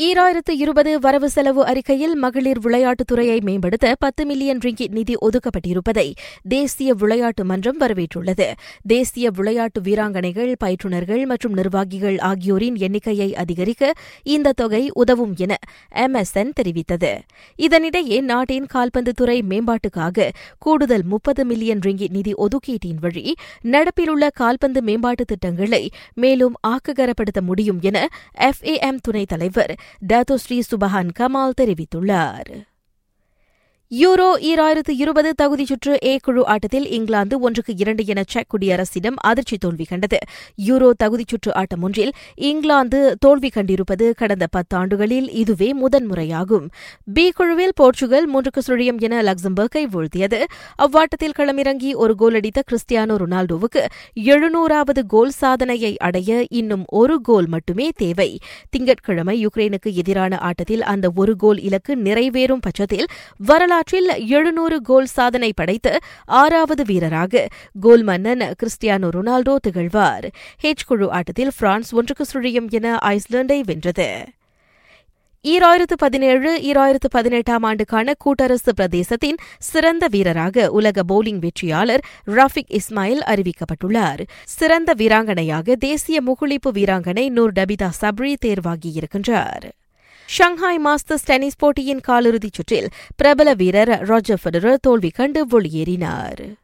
ஈராயிரத்து இருபது வரவு செலவு அறிக்கையில் மகளிர் விளையாட்டுத் துறையை மேம்படுத்த பத்து மில்லியன் ரிங்கிட் நிதி ஒதுக்கப்பட்டிருப்பதை தேசிய விளையாட்டு மன்றம் வரவேற்றுள்ளது. தேசிய விளையாட்டு வீராங்கனைகள் பயிற்றுநர்கள் மற்றும் நிர்வாகிகள் ஆகியோரின் எண்ணிக்கையை அதிகரிக்க இந்த தொகை உதவும் என எம்எஸ்என் தெரிவித்தது. இதனிடையே நாட்டின் கால்பந்து துறை மேம்பாட்டுக்காக கூடுதல் முப்பது மில்லியன் ரிங்கிட் நிதி ஒதுக்கீட்டின் வழி நடப்பிலுள்ள கால்பந்து மேம்பாட்டு திட்டங்களை மேலும் ஆக்ககரப்படுத்த முடியும் என எஃப்ஏஎம் துணைத் தலைவர் டாத்தோ ஸ்ரீ சுபஹான் கமால் தெரிவித்துள்ளார். யூரோ ஈராயிரத்து இருபது தகுதிச் சுற்று ஏ குழு ஆட்டத்தில் இங்கிலாந்து ஒன்றுக்கு இரண்டு என செக் குடியரசிடம் அதிர்ச்சி தோல்வி கண்டது. யூரோ தகுதிச் சுற்று ஆட்டம் ஒன்றில் இங்கிலாந்து தோல்வி கண்டிருப்பது கடந்த பத்தாண்டுகளில் இதுவே முதன்முறையாகும். பி குழுவில் போர்ச்சுகல் மூன்றுக்கு சுழியம் என லக்சம்பர்க்கை வீழ்த்தியது. அவ்வாட்டத்தில் களமிறங்கி ஒரு கோல் அடித்த கிறிஸ்டியானோ ரொனால்டோவுக்கு எழுநூறாவது கோல் சாதனையை அடைய இன்னும் ஒரு கோல் மட்டுமே தேவை. திங்கட்கிழமை யுக்ரைனுக்கு எதிரான ஆட்டத்தில் அந்த ஒரு கோல் இலக்கு நிறைவேறும் பட்சத்தில் வரலாறு வரலாற்றில் எழுநூறு கோல் சாதனை படைத்த ஆறாவது வீரராக கோல் மன்னன் கிறிஸ்டியானோ ரொனால்டோ திகழ்வார். ஹெச் குழு ஆட்டத்தில் பிரான்ஸ் ஒன்றுக்கு சுழியும் என ஐஸ்லாண்டை வென்றது. ஈராயிரத்து பதினேழு ஈராயிரத்து பதினெட்டாம் ஆண்டுக்கான கூட்டரசு பிரதேசத்தின் சிறந்த வீரராக உலக போலிங் வெற்றியாளர் ரஃபிக் இஸ்மாயில் அறிவிக்கப்பட்டுள்ளார். சிறந்த வீராங்கனையாக தேசிய முகுளிப்பு வீராங்கனை நூர் டபிதா சப்ரி தேர்வாகியிருக்கின்றார். ஷங்காய் மாஸ்டர்ஸ் டென்னிஸ் போட்டியின் காலிறுதிச் சுற்றில் பிரபல வீரர் ராஜர் ஃபெடரர் தோல்வி கண்டு வெளியேறினார்.